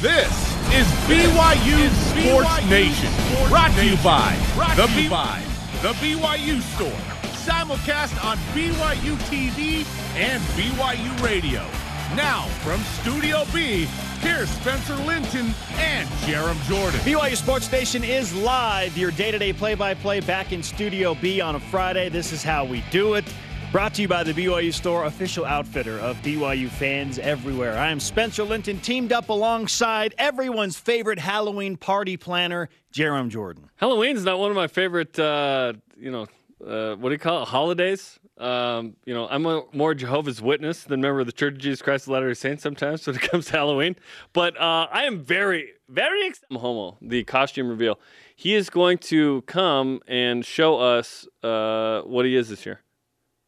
This is BYU Sports Nation, brought to you by the B- by the BYU Store, simulcast on BYU TV and BYU Radio. Now from Studio B, here's Spencer Linton and Jarom Jordan. BYU Sports Nation is live, your day-to-day play-by-play back in Studio B on a Friday. This is how we do it. Brought to you by the BYU Store, official outfitter of BYU fans everywhere. I am Spencer Linton, teamed up alongside everyone's favorite Halloween party planner, Jarom Jordan. Halloween's not one of my favorite, uh, you know, uh, what do you call it, holidays. Um, you know, I'm a more Jehovah's Witness than member of the Church of Jesus Christ of Latter-day Saints sometimes when it comes to Halloween. But uh, I am very, very excited. Holmoe, the costume reveal. He is going to come and show us uh, what he is this year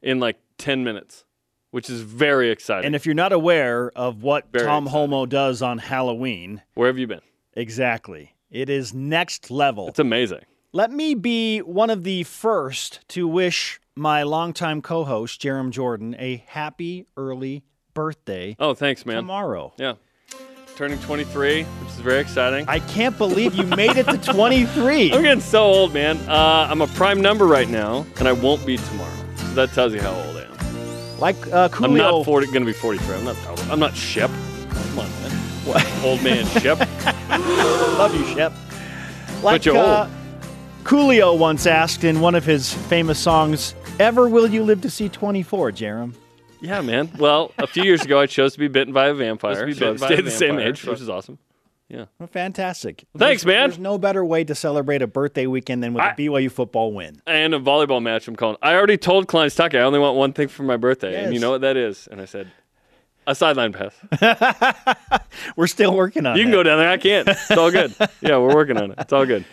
in like 10 minutes, which is very exciting. And if you're not aware of what Very Tom exciting. Holmoe does on Halloween, Where have you been? exactly, it is next level. It's amazing. Let me be one of the first to wish my longtime co-host, Jarom Jordan, a happy early birthday Oh, thanks, man. tomorrow. Yeah. Turning 23, which is very exciting. I can't believe you made it to 23. I'm getting so old, man. Uh, I'm a prime number right now, and I won't be tomorrow. So that tells you how old I am. Like uh, I'm not 40, going to be 43. I'm not. I'm not Shep. Come on, man. Old man Shep. Love you, Shep. Like you're uh, old. Coolio once asked in one of his famous songs, "Ever will you live to see 24, Jarom?" Yeah, man. Well, a few years ago, I chose to be bitten by a vampire. be so bitten I've a stayed the same age, which is awesome. Well, fantastic. Thanks, There's- man. There's no better way to celebrate a birthday weekend than with I- a BYU football win. And a volleyball match. I'm calling. I already told Klein Stuckey I only want one thing for my birthday, and you know what that is. And I said, a sideline pass. We're still working on it. You can that. go down there. I can't. It's all good. Yeah, we're working on it. It's all good.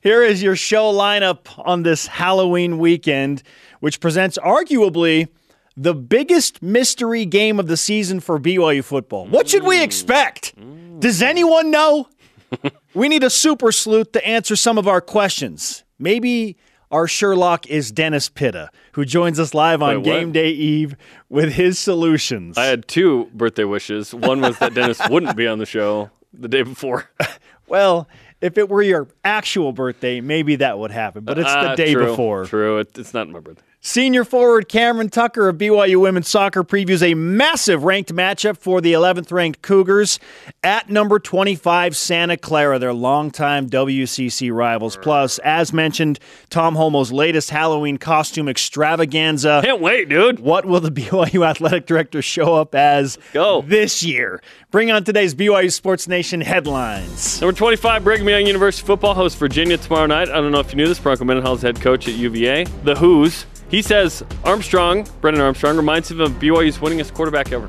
Here is your show lineup on this Halloween weekend, which presents arguably the biggest mystery game of the season for BYU football. What should we expect? Does anyone know? we need a super sleuth to answer some of our questions. Maybe our Sherlock is Dennis Pitta, who joins us live on Wait, game day eve with his solutions. I had two birthday wishes. One was that Dennis wouldn't be on the show the day before. well, if it were your actual birthday, maybe that would happen, but it's the Ah, day true, before. True. It, it's not my birthday. Senior forward Cameron Tucker of BYU women's soccer previews a massive ranked matchup for the 11th ranked Cougars at number 25 Santa Clara, their longtime WCC rivals. Plus, as mentioned, Tom Holmoe's latest Halloween costume extravaganza. Can't wait, dude. What will the BYU athletic director show up as go. this year? Bring on today's BYU Sports Nation headlines. Number 25, Brigham Young University football hosts Virginia tomorrow night. I don't know if you knew this. Bronco Mendenhall's head coach at UVA. The Who's. He says Armstrong, Brennan Armstrong, reminds him of BYU's winningest quarterback ever.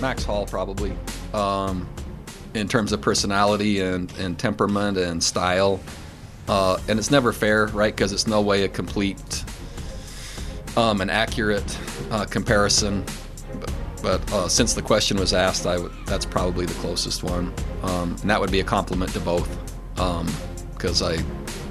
Max Hall probably, um, in terms of personality and, and temperament and style. Uh, and it's never fair, right? Because it's no way a complete, um, an accurate uh, comparison. But, but uh, since the question was asked, I that's probably the closest one, um, and that would be a compliment to both. Because I,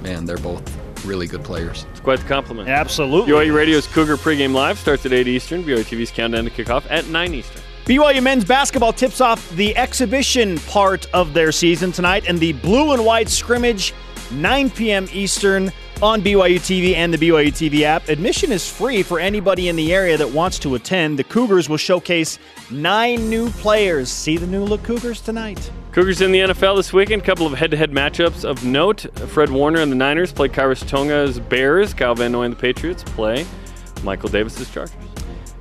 man, they're both really good players. It's quite the compliment. Absolutely. BYU Radio's Cougar pregame live starts at 8 Eastern. BYU TV's countdown to kickoff at 9 Eastern. BYU men's basketball tips off the exhibition part of their season tonight and the blue and white scrimmage, 9 p.m. Eastern on BYU TV and the BYU TV app. Admission is free for anybody in the area that wants to attend. The Cougars will showcase nine new players. See the new look Cougars tonight. Cougars in the NFL this weekend. Couple of head-to-head matchups of note. Fred Warner and the Niners play Khyiris Tonga's Bears. Kyle Van Noy and the Patriots play Michael Davis's Chargers.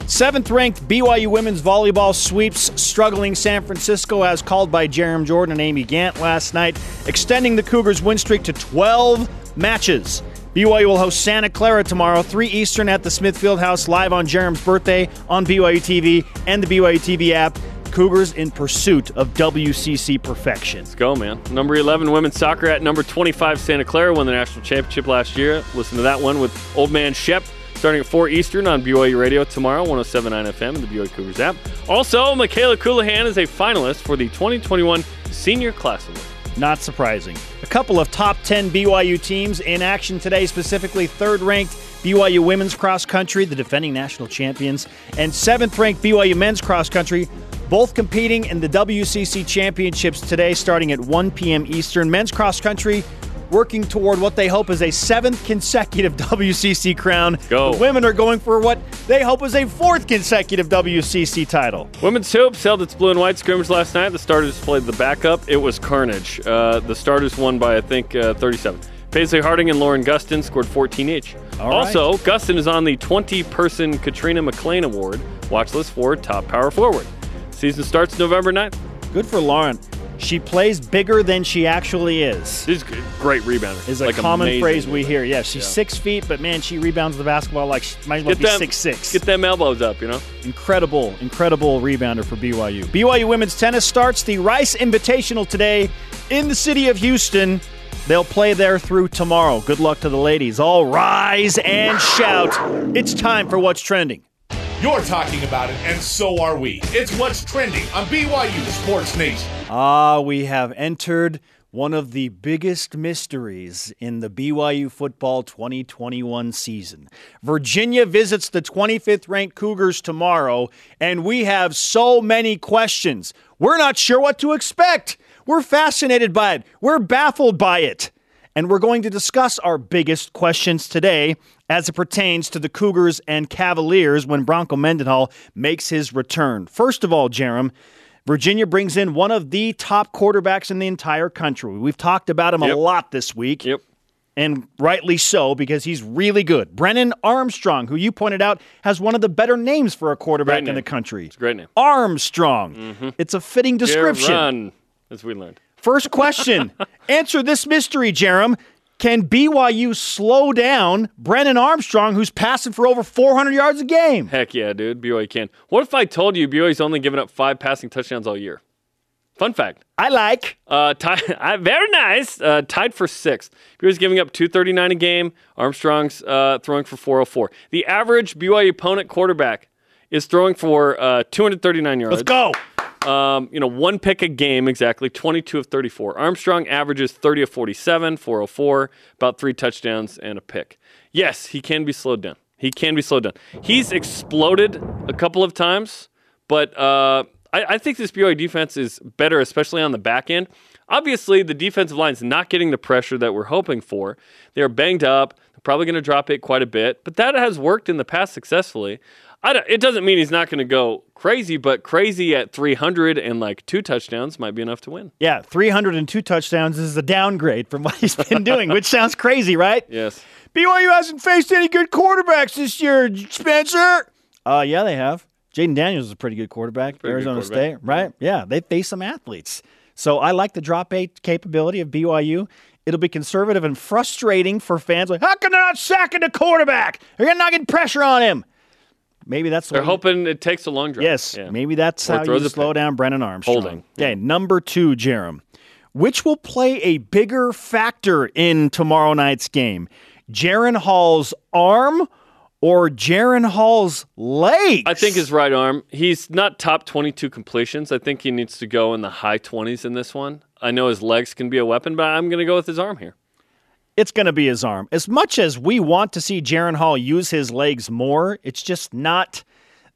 Seventh ranked BYU women's volleyball sweeps struggling San Francisco as called by Jarom Jordan and Amy Gant last night, extending the Cougars' win streak to 12 matches. BYU will host Santa Clara tomorrow, 3 Eastern at the Smith Fieldhouse, live on Jarom's birthday on BYU TV and the BYU TV app. Cougars in pursuit of WCC perfection. Let's go, man. Number 11 women's soccer at number 25 Santa Clara won the national championship last year. Listen to that one with Old Man Shep starting at 4 Eastern on BYU Radio tomorrow, 1079 FM and the BYU Cougars app. Also, Mikayla Colohan is a finalist for the 2021 Senior Class Award. Not surprising. A couple of top 10 BYU teams in action today, specifically third ranked BYU women's cross country, the defending national champions, and seventh ranked BYU men's cross country, Both competing in the WCC championships today, starting at 1 p.m. Eastern. Men's cross country working toward what they hope is a seventh consecutive WCC crown. Go. The women are going for what they hope is a fourth consecutive WCC title. Women's hoops held its blue and white scrimmage last night. The starters played the backup. It was carnage. Uh, the starters won by, I think, uh, 37. Paisley Harding and Lauren Gustin scored 14 each. All right. also, Gustin is on the 20 person Katrina McClain Award watch list for top power forward. Season starts November 9th. Good for Lauren. She plays bigger than she actually is. Is a great rebounder. Is a Like, common phrase we rebounder. hear. Yeah, she's Yeah. six feet, but man, she rebounds the basketball like she might as well Get be them, six six. Get them elbows up, you know? Incredible, incredible rebounder for BYU. BYU women's tennis starts the Rice Invitational today in the city of Houston. They'll play there through tomorrow. Good luck to the ladies. All rise and shout. It's time for what's trending. You're talking about it, and so are we. It's what's trending on BYU Sports Nation. Ah, we have entered one of the biggest mysteries in the BYU football 2021 season. Virginia visits the 25th ranked Cougars tomorrow, and we have so many questions. We're not sure what to expect. We're fascinated by it, we're baffled by it. And we're going to discuss our biggest questions today as it pertains to the Cougars and Cavaliers when Bronco Mendenhall makes his return. First of all, Jarom, Virginia brings in one of the top quarterbacks in the entire country. We've talked about him a lot this week, Yep. and rightly so because he's really good. Brennan Armstrong, who you pointed out has one of the better names for a quarterback in the country. It's a great name. Armstrong. Mm-hmm. It's a fitting description. Run, as we learned. First question. Answer this mystery, Jarom. Can BYU slow down Brennan Armstrong, who's passing for over 400 yards a game? Heck yeah, dude. BYU can. What if I told you BYU's only given up five passing touchdowns all year? Fun fact. I like. Uh, tie, very nice. Uh, tied for sixth. BYU's giving up 239 a game. Armstrong's uh, throwing for 404. The average BYU opponent quarterback is throwing for uh, 239 yards. Let's go. Um, you know, one pick a game exactly, 22 of 34. Armstrong averages 30 of 47, 404, about three touchdowns and a pick. Yes, he can be slowed down. He can be slowed down. He's exploded a couple of times, but uh, I, I think this BYU defense is better, especially on the back end. Obviously, the defensive line's not getting the pressure that we're hoping for. They're banged up. They're probably going to drop it quite a bit, but that has worked in the past successfully. I don't, it doesn't mean he's not going to go crazy, but crazy at 300 and like two touchdowns might be enough to win. Yeah, 302 touchdowns is a downgrade from what he's been doing, which sounds crazy, right? Yes. BYU hasn't faced any good quarterbacks this year, Spencer. Uh, yeah, they have. Jayden Daniels is a pretty good quarterback, Pretty good Arizona quarterback. State, right? Yeah, they face some athletes. So I like the drop eight capability of BYU. It'll be conservative and frustrating for fans. Like, how come they're not sacking the quarterback? They're not getting pressure on him. Maybe that's the They're way you- hoping it takes a long drive. Yes, Yeah. maybe that's Or how you slow down Brennan Armstrong. Holding. Okay, number two, Jarom. Which will play a bigger factor in tomorrow night's game? Jaren Hall's arm or Jaren Hall's legs? I think his right arm, he's not top 22 completions. I think he needs to go in the high 20s in this one. I know his legs can be a weapon, but I'm going to go with his arm here. It's going to be his arm. As much as we want to see Jaren Hall use his legs more, it's just not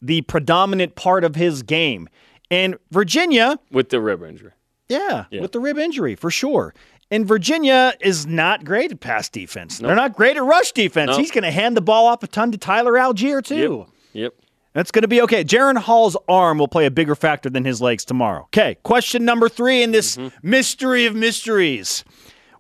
the predominant part of his game. And Virginia, With the rib injury. Yeah, with the rib injury for sure. And Virginia is not great at pass defense. They're not great at rush defense. Nope. He's going to hand the ball off a ton to Tyler Allgeier too. Yep. That's going to be okay. Jaren Hall's arm will play a bigger factor than his legs tomorrow. Okay, question number three in this mm-hmm. mystery of mysteries: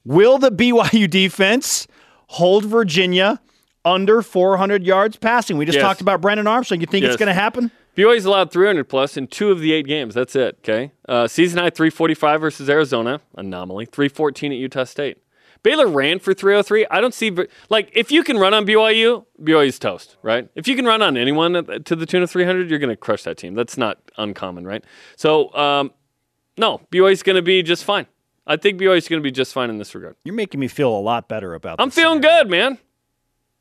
Will the BYU defense hold Virginia under 400 yards passing? We just Yes. talked about Brennan Armstrong. You think it's going to happen? BYU's allowed 300 plus in two of the eight games. That's it. Okay. Uh, season high 345 versus Arizona. Anomaly. 314 at Utah State. Baylor ran for 303. I don't see like if you can run on BYU, BYU's toast, right? If you can run on anyone to the tune of 300, you're going to crush that team. That's not uncommon, right? So, um, no, BYU's going to be just fine. I think BYU's going to be just fine in this regard. You're making me feel a lot better about. I'm feeling scenario. good, man.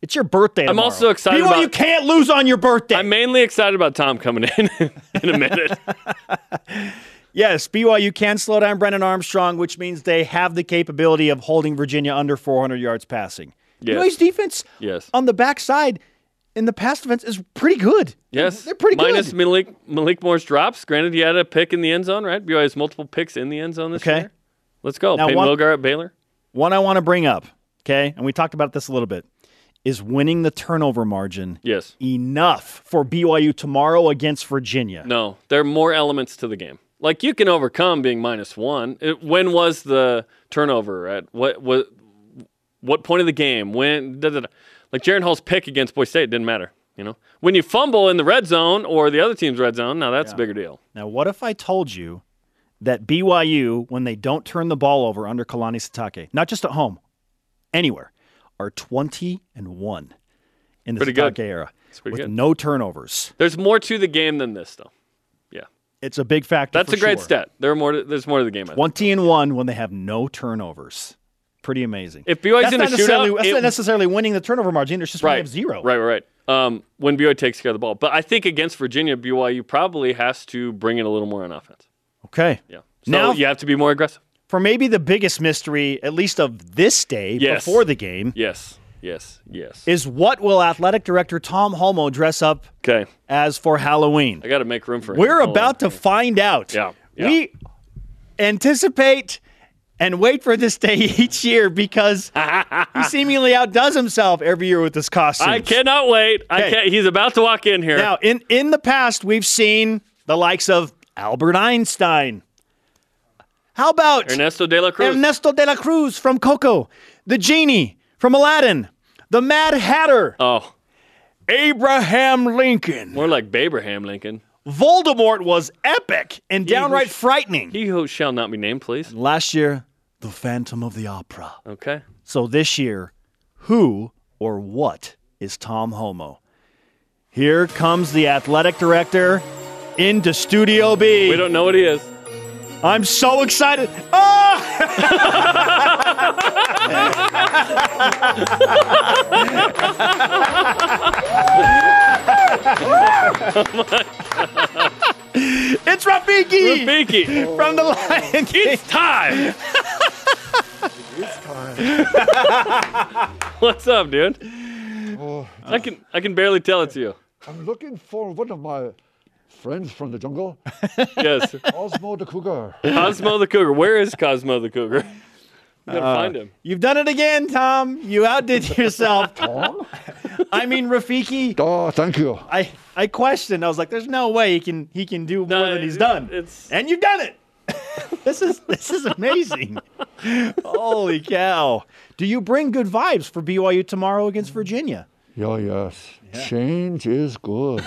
It's your birthday. I'm also excited BYU about- you can't lose on your birthday. I'm mainly excited about Tom coming in in a minute. Yes, BYU can slow down Brennan Armstrong, which means they have the capability of holding Virginia under 400 yards passing. Yes. BYU's defense Yes. on the backside, in the pass defense is pretty good. Yes, they're pretty Minus good. Minus Malik Malik Moore's drops. Granted, he had a pick in the end zone, right? BYU has multiple picks in the end zone this Okay. year. Let's go. Now, Peyton one- Wilgar at Baylor. One I want to bring up, okay, and we talked about this a little bit, is winning the turnover margin Yes. enough for BYU tomorrow against Virginia? No, there are more elements to the game. Like you can overcome being minus one. It, when was the turnover? At what what what point of the game? When da, da, da. like Jaren Hall's pick against Boy State didn't matter. You know, when you fumble in the red zone or the other team's red zone, now that's a bigger deal. Now, what if I told you that BYU, when they don't turn the ball over under Kalani Sitake, not just at home, anywhere, are 20 and 1 in the Pretty good. era with good. no turnovers. There's more to the game than this, though. Yeah, It's a big factor. that's a great sure. stat. There are more. To, there's more to the game. I think. 20 and 1 when they have no turnovers. Pretty amazing. If BYU's that's in a not necessarily, shootout, that's it- not necessarily winning the turnover margin. It's just right, have zero. Right, right, right. Um, when BYU takes care of the ball, but I think against Virginia, BYU probably has to bring in a little more on offense. Okay. Yeah. So Now- you have to be more aggressive. For maybe the biggest mystery, at least of this day Yes. before the game, Yes. Yes. Yes. is what will athletic director Tom Holmoe dress up Okay. as for Halloween? I got to make room for him. We're Hold about on. to find out. Yeah, yeah. We anticipate and wait for this day each year because he seemingly outdoes himself every year with his costume. I cannot wait. I Okay. can't. He's about to walk in here. Now, in, in the past, we've seen the likes of Albert Einstein. How about Ernesto de la Cruz. Ernesto de la Cruz from Coco, the genie from Aladdin, the Mad Hatter, oh, Abraham Lincoln. more like Babraham Lincoln. Voldemort was epic and downright who- frightening. He who shall not be named, please. Last year, the Phantom of the Opera. Okay. So this year, who or what is Tom Holmoe? Here comes the athletic director into Studio B. We don't know what he is. I'm so excited. Ah! it's Rafiki Rafiki. from the Lion King. It's time. What's up, dude? I can I can barely tell it to you. I'm looking for one of my friends from the jungle, Yes. Osmo the cougar. Cosmo the Cougar. Where is Cosmo the Cougar? We gotta uh, find him. You've done it again, Tom. You outdid yourself. Tom? I mean, Rafiki. Oh, thank you. I I questioned. I was like, "There's no way he can he can do more than he's it- done." it's- and you've done it. this is this is amazing. Holy cow! Do you bring good vibes for BYU tomorrow against Virginia? Yeah, yes. Change is good.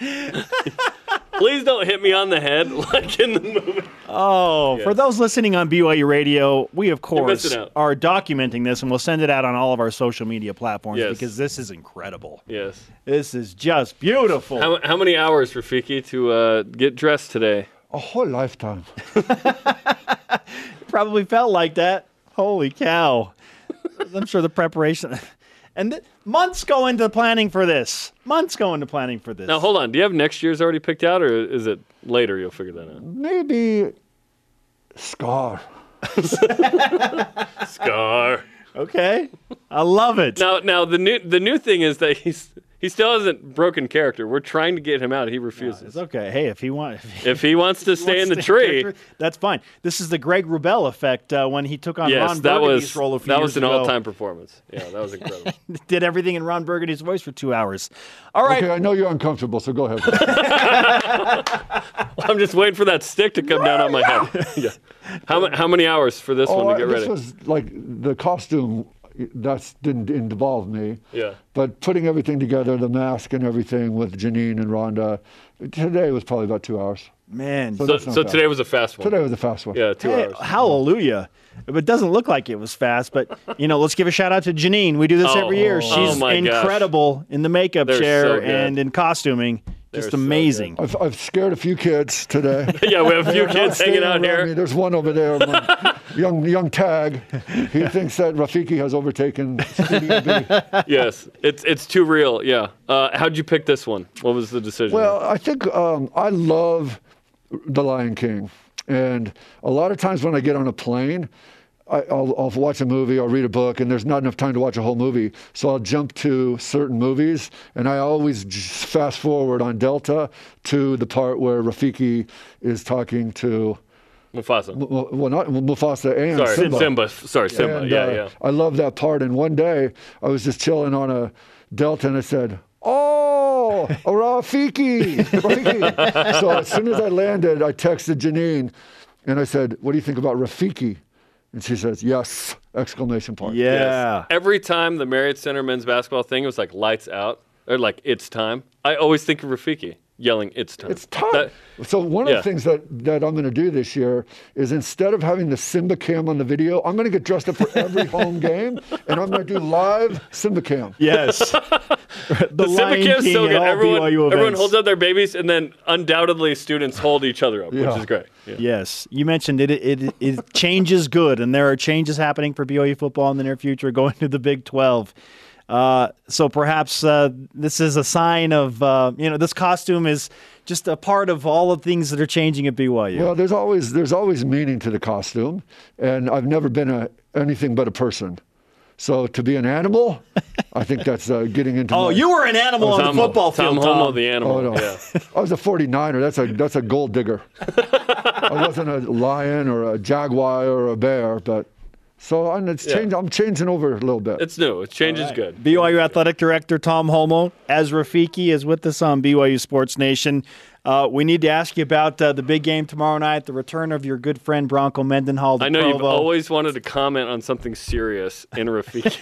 Please don't hit me on the head like in the movie. Oh, for those listening on BYU Radio, we of course are documenting this, and we'll send it out on all of our social media platforms Yes. because this is incredible. Yes. This is just beautiful. How, how many hours for Fiki to uh, get dressed today? A whole lifetime. probably felt like that. Holy cow. I'm sure the preparation and th- months go into planning for this. Months go into planning for this. Now hold on. Do you have next year's already picked out, or is it later? You'll figure that out. Maybe Scar. Scar. Okay. I love it. Now, now the new the new thing is that he's he still hasn't broken character. We're trying to get him out. He refuses. It's okay. Hey, if he wants if he wants to stay in the tree, that's fine. This is the Greg Wrubell effect uh, when he took on yes, Ron that Burgundy's was role a few that years was an ago. all-time performance. Yeah, that was incredible. Did everything in Ron Burgundy's voice for two hours. All right. Okay, I know you're uncomfortable, so go ahead. I'm just waiting for that stick to come down on my head. yeah. How, how many hours for this oh, one to get this ready? was like the costume. That didn't involve me. Yeah. But putting everything together, the mask and everything with Janine and Rhonda, today was probably about two hours. Man. So so, so today was a fast one. Today was a fast one. Yeah, two Hey, hours. hallelujah. It doesn't look like it was fast, but you know, let's give a shout out to Janine. We do this Oh, every year. oh, oh She's oh gosh. incredible in the makeup They're chair so and in costuming. They're Just so amazing. I've, I've scared a few kids today. yeah, we have a few kids hanging out around here. me. There's one over there, my young young tag. He thinks that Rafiki has overtaken yes, it's it's too real. Yeah. Uh, how'd you pick this one? What was the decision? Well, I think um, I love The Lion King, and a lot of times when I get on a plane, I, I'll, I'll watch a movie, I'll read a book, and there's not enough time to watch a whole movie. So I'll jump to certain movies, and I always fast forward on Delta to the part where Rafiki is talking to, Mufasa. well, well, not Mufasa and Sorry, Simba. Simba. Sorry, Simba. And, yeah, uh, yeah. I love that part. And one day I was just chilling on a Delta and I said, Oh, Rafiki. Rafiki. so as soon as I landed, I texted Janine and I said, What do you think about Rafiki? And she says, Yes! Exclamation point. Yeah. Every time the Marriott Center men's basketball thing was like lights out or like it's time, I always think of Rafiki yelling it's time. It's time. That- so one yeah. of the things that, that I'm going to do this year is instead of having the Simba cam on the video, I'm going to get dressed up for every home game, and I'm going to do live Simba cam. Yes. the the Simba Lion Cam's King so good. Everyone, BYU everyone events. holds up their babies, and then undoubtedly students hold each other up, Yeah. which is great. Yeah. Yes, you mentioned it. It, it. it changes good, and there are changes happening for BYU football in the near future, going to the Big Twelve. Uh, so perhaps uh, this is a sign of uh, you know this costume is just a part of all the things that are changing at BYU. Well, there's always there's always meaning to the costume, and I've never been a anything but a person. So to be an animal, I think that's uh, getting into. oh, my- you were an animal on Tom, the football Tom field, Holmoe, the animal. Oh no, Yeah. I was a 49er. That's a that's a gold digger. I wasn't a lion or a jaguar or a bear, but so and it's Yeah. changed. I'm changing over a little bit. It's new. It changes good. BYU Athletic Director Tom Holmoe, as Rafiki is with us on BYU Sports Nation. Uh, we need to ask you about uh, the big game tomorrow night, the return of your good friend Bronco Mendenhall. to I know you've always wanted to comment on something serious in Rafiki.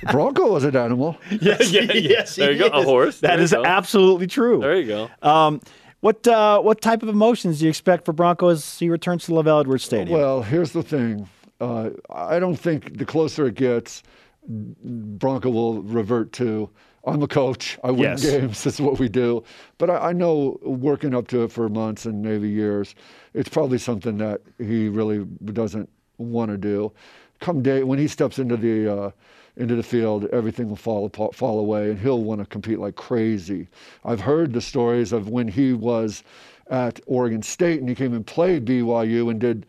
Bronco was an animal. Yes, Yeah, yeah. yes, There he you go. A horse. That There go. absolutely true. there you go. Um, what uh, what type of emotions do you expect for Bronco as he returns to LaVell Edwards Stadium? Well, here's the thing. Uh, I don't think the closer it gets, Bronco will revert to. I'm a coach. I win Yes. games. That's what we do. But I, I know working up to it for months and maybe years, it's probably something that he really doesn't want to do. Come day when he steps into the uh, into the field, everything will fall apart, fall away, and he'll want to compete like crazy. I've heard the stories of when he was at Oregon State and he came and played BYU and did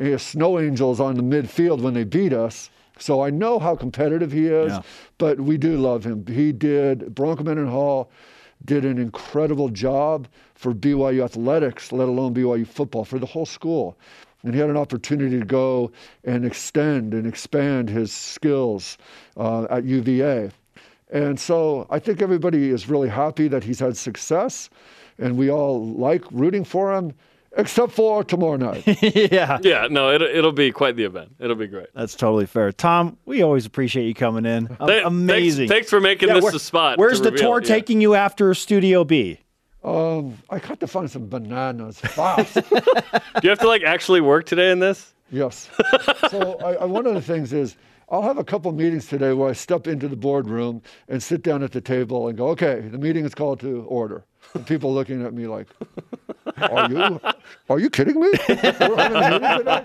uh, snow angels on the midfield when they beat us. So I know how competitive he is, Yeah. but we do love him. He did, Bronco Mendenhall did an incredible job for BYU athletics, let alone BYU football, for the whole school. And he had an opportunity to go and extend and expand his skills uh, at UVA. And so I think everybody is really happy that he's had success, and we all like rooting for him, except for tomorrow night. yeah, Yeah, no, it'll, it'll be quite the event. It'll be great. that's totally fair. Tom, we always appreciate you coming in. A- Th- thanks- Amazing. Thanks, for making Yeah, this where- the spot. Where's to the reveal tour yeah. taking you after Studio B? Um, I got to find some bananas fast. Do you have to like actually work today in this? yes. So I, I, one of the things is I'll have a couple meetings today where I step into the boardroom and sit down at the table and go, okay, the meeting is called to order. And people looking at me like, are you, are you kidding me? We're having a meeting today?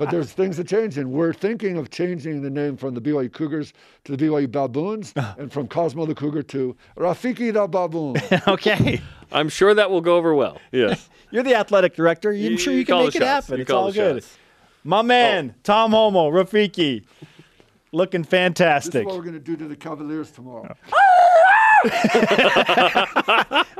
But there's things that change, and we're thinking of changing the name from the BYU Cougars to the BYU Baboons, ah. and from Cosmo the Cougar to Rafiki the Baboon. okay. I'm sure that will go over well. Yes. You're the athletic director. I'm sure you, can make it shots. happen. You it's all good. shots. My man, oh. Tom Holmoe, Rafiki, looking fantastic. This is what we're going to do to the Cavaliers tomorrow. Ah!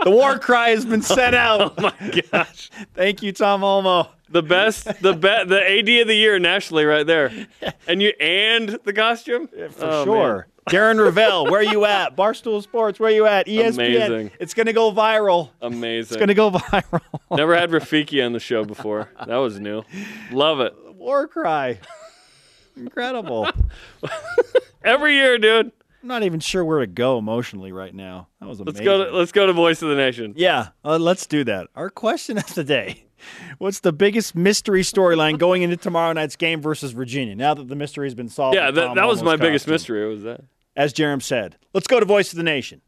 The war cry has been sent out. Oh my gosh. Thank you, Tom Holmoe. The best, the be- the AD of the year nationally, right there, and you and the costume For Oh, sure. Darren Rovell, where are you at? Barstool Sports, where you at? ESPN. Amazing. It's going to go viral. amazing. It's going to go viral. Never had Rafiki on the show before. That was new. Love it. war cry. Incredible. Every year, dude. I'm not even sure where to go emotionally right now. That was amazing. Let's go. To, let's go to Voice of the Nation. Yeah, uh, let's do that. Our question of the day What's the biggest mystery storyline going into tomorrow night's game versus Virginia? Now that the mystery has been solved. Yeah, that, that was Holmoe's my biggest costume. mystery. Was that? As Jarom said, let's go to Voice of the Nation.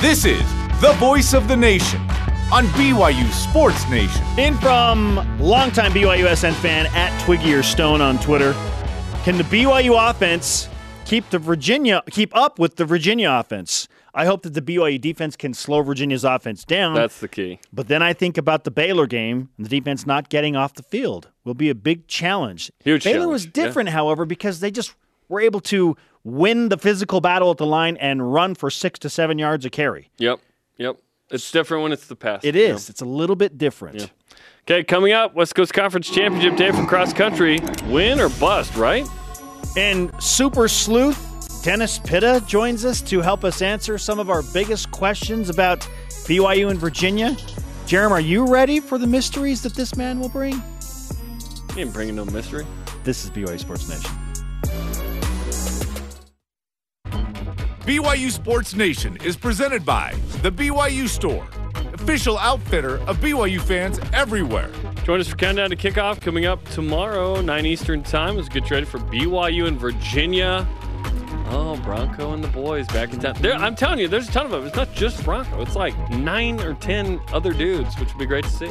This is the voice of the nation on BYU Sports Nation. In from longtime BYU SN fan at Twiggy or Stone on Twitter. Can the BYU offense keep the Virginia keep up with the Virginia offense? I hope that the BYU defense can slow Virginia's offense down. That's the key. but then I think about the Baylor game and the defense not getting off the field will be a big challenge. Huge Baylor was challenge, yeah. different, however, because they just were able to win the physical battle at the line and run for six to seven yards a carry. Yep. Yep. It's different when it's the pass. It is. is. It's a little bit different. Okay, coming up, West Coast Conference Championship Day for cross country. Win or bust, right? And Super Sleuth Dennis Pitta joins us to help us answer some of our biggest questions about BYU and Virginia. Jarom, are you ready for the mysteries that this man will bring? He ain't bringing no mystery. This is BYU Sports Nation. BYU Sports Nation is presented by The BYU Store, official outfitter of BYU fans everywhere. Join us for Countdown to Kickoff coming up tomorrow, 9 Eastern Time. Let's get ready for BYU and Virginia. Oh, Bronco and the boys back in town. There, I'm telling you, there's a ton of them. It's not just Bronco. It's like nine or ten other dudes, which would be great to see.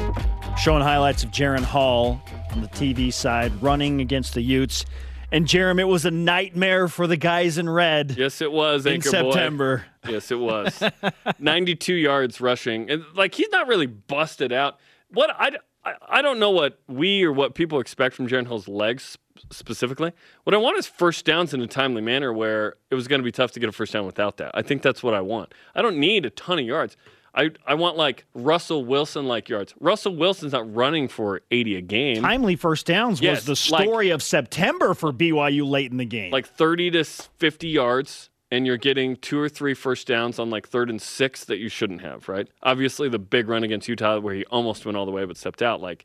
Showing highlights of Jaren Hall on the TV side running against the Utes. And Jeremy, it was a nightmare for the guys in red Yes, it was, in Anchor Boy. September. Yes, it was. 92 yards rushing. And like he's not really busted out. What I, I, I don't know what we or what people expect from Jaren Hall's legs specifically. What I want is first downs in a timely manner where it was going to be tough to get a first down without that. I think that's what I want. I don't need a ton of yards. I, I want like Russell Wilson like yards. Russell Wilson's not running for 80 a game. Timely first downs Yes, was the like- story of September for BYU late in the game. like 30 to 50 yards and you're getting two or three first downs on like third and six that you shouldn't have, right? Obviously, the big run against Utah where he almost went all the way but stepped out, like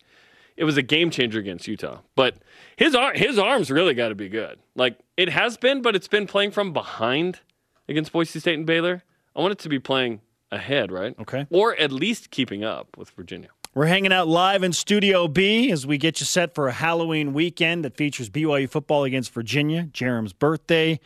it was a game changer against Utah. But his ar- his arms really got to be good. Like it has been, but it's been playing from behind against Boise State and Baylor. I want it to be playing ahead, right? Okay. Or at least keeping up with Virginia. We're hanging out live in Studio B as we get you set for a Halloween weekend that features BYU football against Virginia, Jarom's birthday.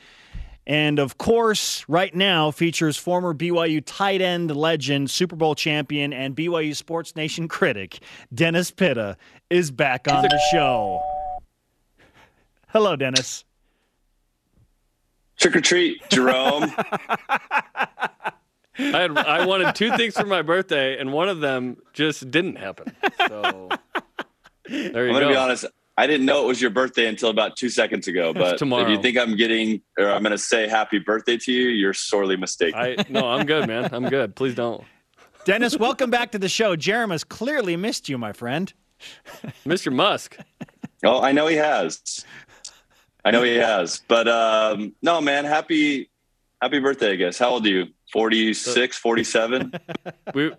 And of course, right now features former BYU tight end legend, Super Bowl champion, and BYU Sports Nation critic, Dennis Pitta, is back on the show. Hello, Dennis. Trick or treat, Jerome. I had I wanted two things for my birthday, and one of them just didn't happen. So there you I'm gonna go. be honest. I didn't know it was your birthday until about two seconds ago. But tomorrow. if you think I'm getting or I'm gonna say happy birthday to you, you're sorely mistaken. I no, I'm good, man. I'm good. Please don't, Dennis, welcome back to the show. Jarom has clearly missed you, my friend. Mr. Musk. oh, I know he has. I know he has. But um, no, man, happy happy birthday, I guess. How old are you? 46, 47? We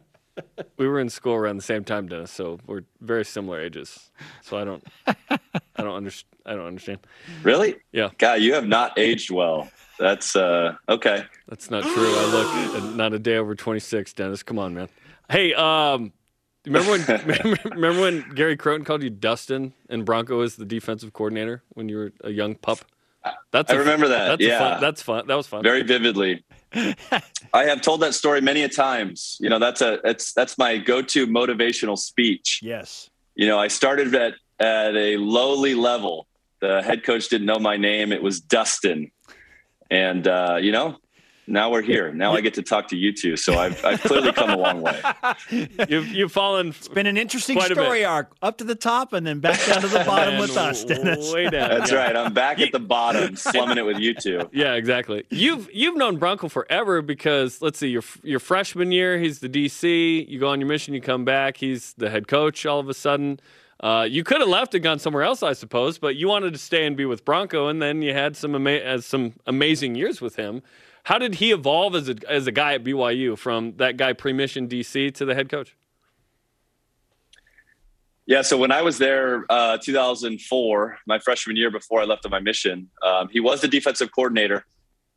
we were in school around the same time, Dennis. So we're very similar ages. So I don't I don't understand. I don't understand. really? Yeah. God, you have not aged well. That's uh okay. That's not true. I look not a day over 26, Dennis. Come on, man. Hey, um, remember when remember when Gary Crowton called you Dustin and Bronco was the defensive coordinator when you were a young pup? That's I a- remember that, That's yeah. fun, that's fun. That was fun. very vividly. I have told that story many a times. You know, that's a that's that's my go-to motivational speech. Yes. You know, I started at at a lowly level. The head coach didn't know my name. It was Dustin, and uh, you know, now we're here. Now I get to talk to you two. So I've I've clearly come a long way. You've you've fallen It's Been an interesting Quite a bit. story arc. Up to the top and then back down to the bottom with and us, Dennis. Way down. That's yeah. right. I'm back at the bottom, slumming it with you two. Yeah, exactly. You've you've known Bronco forever because let's see, your your freshman year, he's the DC. You go on your mission, you come back, he's the head coach. All of a sudden, uh, you could have left and gone somewhere else, I suppose, but you wanted to stay and be with Bronco, and then you had some ama- uh, some amazing years with him. How did he evolve as a as a guy at BYU from that guy pre-mission DC to the head coach? Yeah, so when I was there, uh, 2004, my freshman year before I left on my mission, um, he was the defensive coordinator.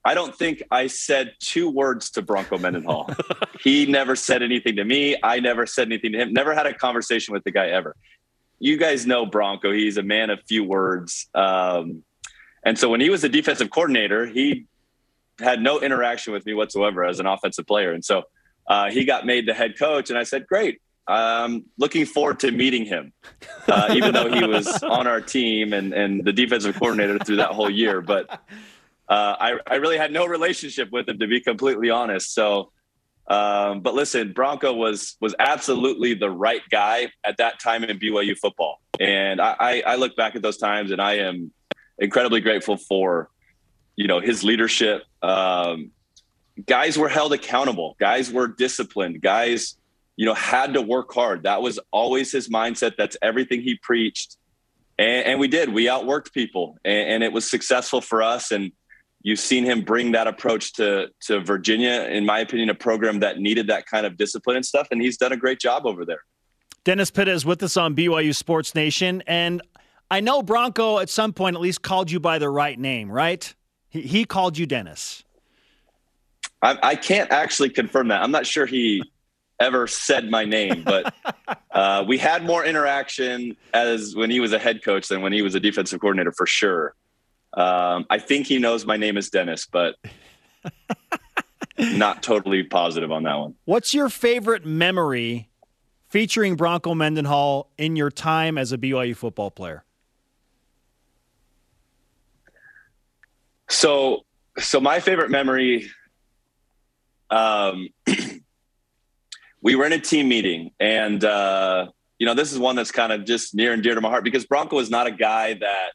I don't think I said two words to Bronco Mendenhall. he never said anything to me. I never said anything to him. Never had a conversation with the guy ever. You guys know Bronco. He's a man of few words. Um, and so when he was the defensive coordinator, he had no interaction with me whatsoever as an offensive player. And so uh, he got made the head coach, and I said, "Great, um, looking forward to meeting him." Uh, even though he was on our team and and the defensive coordinator through that whole year, but uh, I, I really had no relationship with him to be completely honest. So, um, but listen, Bronco was was absolutely the right guy at that time in BYU football, and I, I, I look back at those times and I am incredibly grateful for you know his leadership. Um, guys were held accountable. Guys were disciplined. Guys, you know, had to work hard. That was always his mindset. That's everything he preached. And, and we did. We outworked people, and, and, it was successful for us. And you've seen him bring that approach to to Virginia. In my opinion, a program that needed that kind of discipline and stuff. And he's done a great job over there. Dennis Pitta is with us on BYU Sports Nation, and I know Bronco at some point at least called you by the right name, right? He, he called you Dennis. I, I can't actually confirm that. I'm not sure he ever said my name, but uh, we had more interaction as when he was a head coach than when he was a defensive coordinator for sure. Um, I think he knows my name is Dennis, but not totally positive on that one. What's your favorite memory featuring Bronco Mendenhall in your time as a BYU football player? So, so my favorite memory um, we were in a team meeting, and uh, you know, this is one that's kind of just near and dear to my heart because Bronco is not a guy that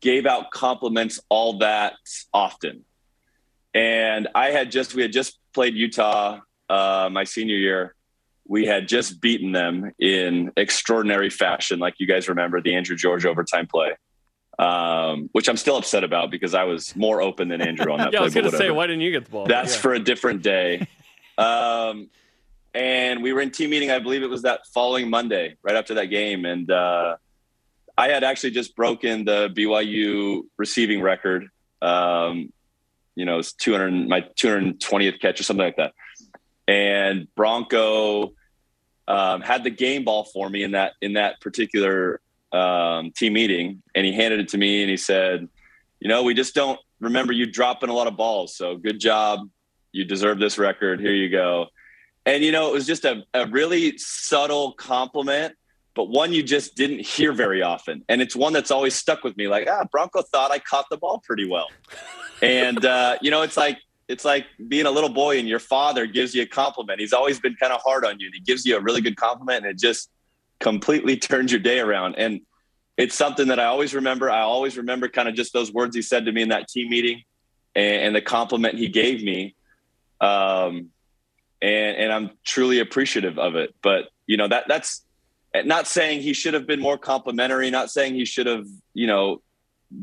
gave out compliments all that often. And I had just we had just played Utah uh, my senior year. We had just beaten them in extraordinary fashion, like you guys remember the Andrew George overtime play um, which I'm still upset about because I was more open than Andrew on that. yeah, play, I was going to say, why didn't you get the ball? That's yeah. for a different day. um, and we were in team meeting. I believe it was that following Monday, right after that game, and uh, I had actually just broken the BYU receiving record. Um, you know, it's 200, my 220th catch or something like that. And Bronco um, had the game ball for me in that in that particular um, team meeting, and he handed it to me and he said, "You know, we just don't remember you dropping a lot of balls. So good job. You deserve this record. Here you go." And you know, it was just a, a really subtle compliment, but one you just didn't hear very often. And it's one that's always stuck with me. Like, ah, Bronco thought I caught the ball pretty well. and uh, you know, it's like it's like being a little boy and your father gives you a compliment. He's always been kind of hard on you, and he gives you a really good compliment, and it just completely turned your day around. And it's something that I always remember. I always remember kind of just those words he said to me in that team meeting and, and the compliment he gave me. Um, and, and I'm truly appreciative of it. But, you know, that that's not saying he should have been more complimentary, not saying he should have, you know,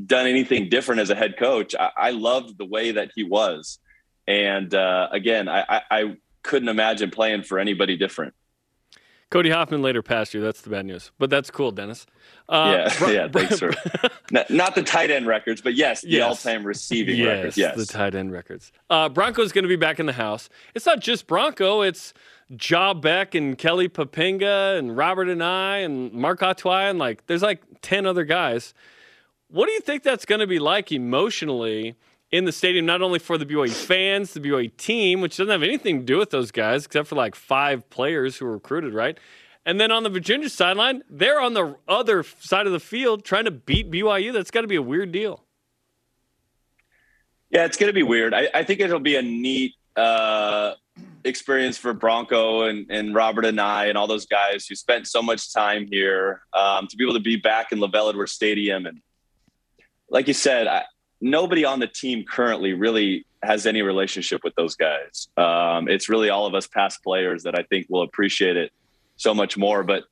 done anything different as a head coach. I, I loved the way that he was. And uh, again, I, I, I couldn't imagine playing for anybody different. Cody Hoffman later passed you. That's the bad news, but that's cool, Dennis. Uh, yeah, yeah. Thanks for not, not, the tight end records, but yes, the yes. all-time receiving yes, records. Yes, the tight end records. Uh, Bronco's going to be back in the house. It's not just Bronco. It's Job Beck and Kelly Poppinga and Robert Anae and Mark Atuaia and like there's like ten other guys. What do you think that's going to be like emotionally? In the stadium, not only for the BYU fans, the BYU team, which doesn't have anything to do with those guys except for like five players who were recruited, right? And then on the Virginia sideline, they're on the other side of the field trying to beat BYU. That's got to be a weird deal. Yeah, it's going to be weird. I, I, think it'll be a neat uh, experience for Bronco and, Robert Anae and all those guys who spent so much time here um, to be able to be back in LaVell Edwards Stadium. And like you said, I, nobody on the team currently really has any relationship with those guys. Um, it's really all of us past players that I think will appreciate it so much more. But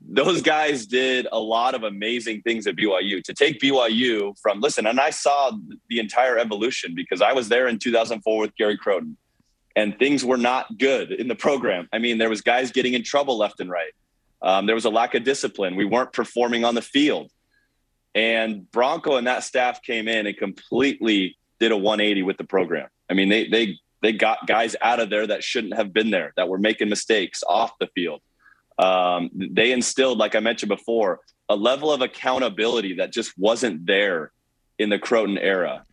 those guys did a lot of amazing things at BYU. To take BYU from listen, and I saw the entire evolution because I was there in 2004 with Gary Crowton, and things were not good in the program. I mean, there was guys getting in trouble left and right. Um, there was a lack of discipline. We weren't performing on the field. And Bronco and that staff came in and completely did a 180 with the program. I mean, they they they got guys out of there that shouldn't have been there, that were making mistakes off the field. Um, they instilled, like I mentioned before, a level of accountability that just wasn't there in the Crowton era.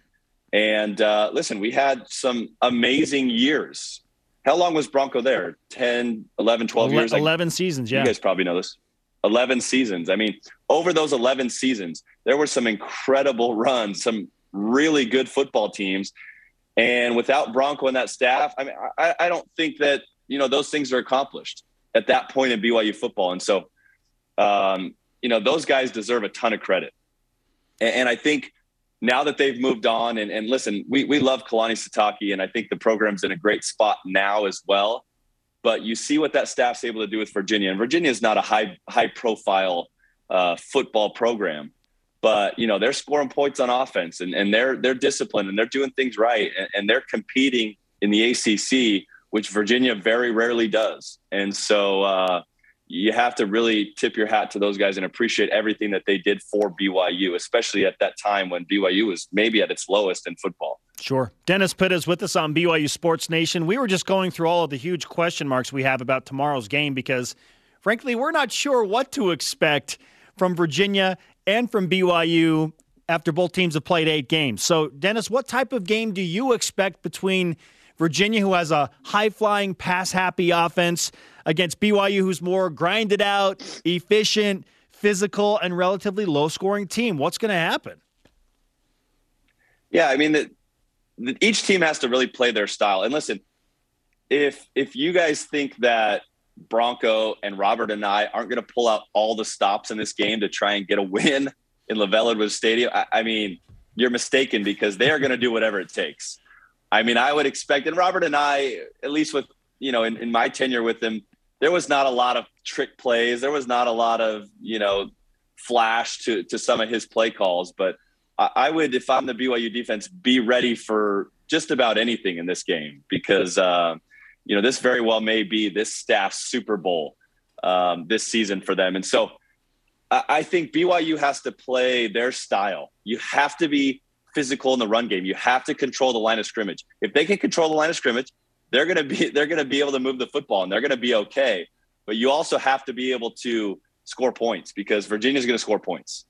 And uh, listen, we had some amazing years. How long was Bronco there? 10, 11, 12 years? 11 seasons, yeah. You guys probably know this. 11 seasons. I mean, over those 11 seasons, there were some incredible runs, some really good football teams. And without Bronco and that staff, I mean, I, I don't think that you know those things are accomplished at that point in BYU football. And so, um, you know, those guys deserve a ton of credit. And, and I think now that they've moved on, and, and listen, we we love Kalani Sitake, and I think the program's in a great spot now as well. But you see what that staff's able to do with Virginia, and Virginia is not a high high profile uh, football program but you know they're scoring points on offense and, and they're they're disciplined and they're doing things right and, and, they're competing in the ACC, which Virginia very rarely does. And so uh, you have to really tip your hat to those guys and appreciate everything that they did for BYU, especially at that time when BYU was maybe at its lowest in football. Sure. Dennis Pitta is with us on BYU Sports Nation. We were just going through all of the huge question marks we have about tomorrow's game because, frankly, we're not sure what to expect from Virginia and from BYU after both teams have played eight games. So, Dennis, what type of game do you expect between Virginia, who has a high flying, pass happy offense, against BYU, who's more grinded out, efficient, physical, and relatively low scoring team? What's going to happen? Yeah, I mean, the, the, each team has to really play their style. And listen, if if you guys think that Bronco and Robert and I aren't going to pull out all the stops in this game to try and get a win in LaVell Edwards Stadium, I, I mean, you're mistaken because they are going to do whatever it takes. I mean, I would expect, and Robert and I, at least with, you know, in, in my tenure with him, there was not a lot of trick plays. There was not a lot of, you know, flash to, to some of his play calls. But I, I would, if I'm the BYU defense, be ready for just about anything in this game because, uh, you know, this very well may be this staff's Super Bowl um, this season for them. And so I, I think BYU has to play their style. You have to be physical in the run game. You have to control the line of scrimmage. If they can control the line of scrimmage, they're going to be they're going to be able to move the football and they're going to be okay. But you also have to be able to score points because Virginia's going to score points,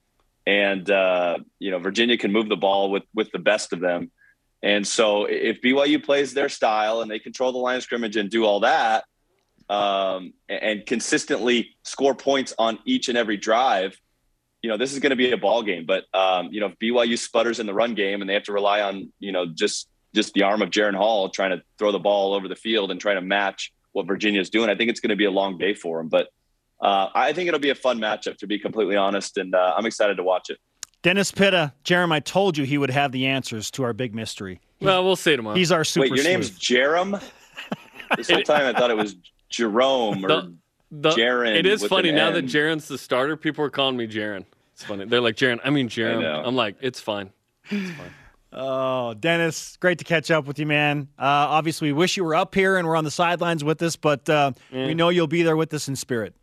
and uh, you know Virginia can move the ball with with the best of them. And so if BYU plays their style and they control the line of scrimmage and do all that, um, and consistently score points on each and every drive, you know, this is going to be a ball game. But um, you know, if BYU sputters in the run game and they have to rely on you know just just the arm of Jaren Hall trying to throw the ball over the field and trying to match what Virginia is doing, I think it's going to be a long day for him, But uh, I think it'll be a fun matchup, to be completely honest, and uh, I'm excited to watch it. Dennis Pitta, Jeremy, I told you he would have the answers to our big mystery. well, we'll see tomorrow. He's our super. Wait, your name's Jerem? this whole time I thought it was Jerome or the, the, Jaron. It is funny now that Jaren's the starter. People are calling me Jaron. It's funny. They're like Jaron. I mean Jaron. I'm like, it's fine. It's fine. Oh, Dennis, great to catch up with you, man. Uh, obviously, we wish you were up here and we're on the sidelines with us, but uh, mm. we know you'll be there with us in spirit.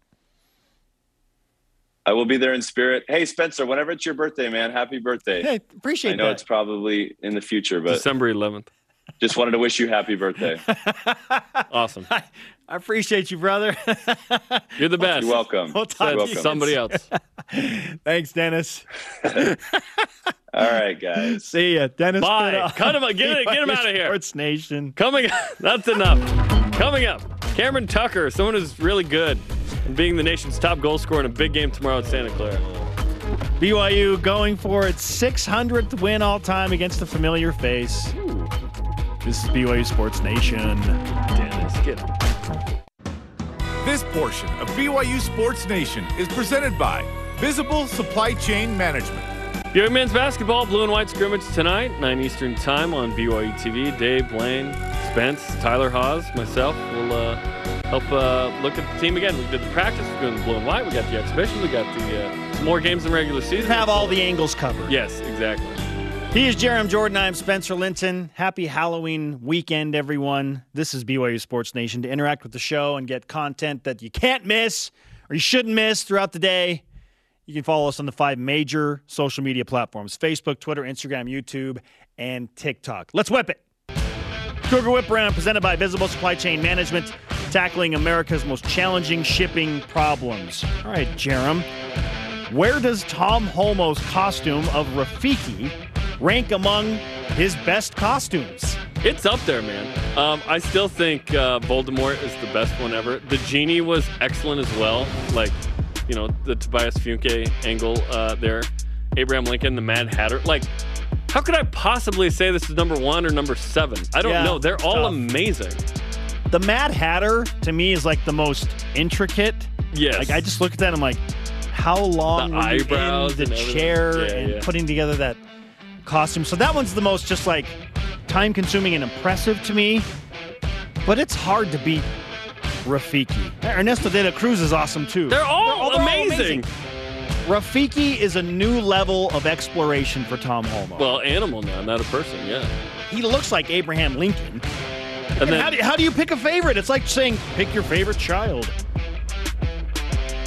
I will be there in spirit. Hey, Spencer, whenever it's your birthday, man, happy birthday. Hey, appreciate that. I know that. it's probably in the future, but December 11th. Just wanted to wish you happy birthday. awesome. I, I, appreciate you, brother. You're the best. You're welcome. We'll talk You're to somebody else. Thanks, Dennis. All right, guys. See ya, Dennis. Bye. Cut him. Get, it, get him out of here. Sports Nation. Coming. Up. That's enough. Coming up, Cameron Tucker, someone who's really good and being the nation's top goal scorer in a big game tomorrow at Santa Clara. BYU going for its 600th win all time against a familiar face. Ooh. This is BYU Sports Nation. Dennis, get him. This portion of BYU Sports Nation is presented by Visible Supply Chain Management. BYU men's basketball, blue and white scrimmage tonight, 9 Eastern time on BYU TV. Dave, Blaine, Spence, Tyler Haws, myself will uh, help uh, look at the team again. We did the practice, we're doing the blue and white, we got the exhibition, we got the uh, more games in regular season. Have all the angles covered. Yes, exactly. He is Jarom Jordan. I'm Spencer Linton. Happy Halloween weekend, everyone. This is BYU Sports Nation. To interact with the show and get content that you can't miss or you shouldn't miss throughout the day, you can follow us on the five major social media platforms Facebook, Twitter, Instagram, YouTube, and TikTok. Let's whip it. Cougar Whip Round presented by Visible Supply Chain Management, tackling America's most challenging shipping problems. All right, Jarom, where does Tom Holmoe's costume of Rafiki rank among his best costumes? It's up there, man. Um, I still think uh, Voldemort is the best one ever. The genie was excellent as well. Like, you know, the Tobias Funke angle uh, there. Abraham Lincoln, the Mad Hatter. Like, How could I possibly say this is number one or number seven? I don't Yeah, know. They're all tough. amazing. The Mad Hatter to me is like the most intricate. Yes. Like I just look at that, and I'm like, how long The were you eyebrows in the and chair Yeah, and yeah. putting together that costume? So that one's the most just like time consuming and impressive to me. But it's hard to beat Rafiki. Ernesto de la Cruz is awesome too. They're all they're all amazing. Rafiki is a new level of exploration for Tom Holmoe. Well, animal now, not a person. Yeah. he looks like Abraham Lincoln. And how, do, how do you pick a favorite? It's like saying pick your favorite child.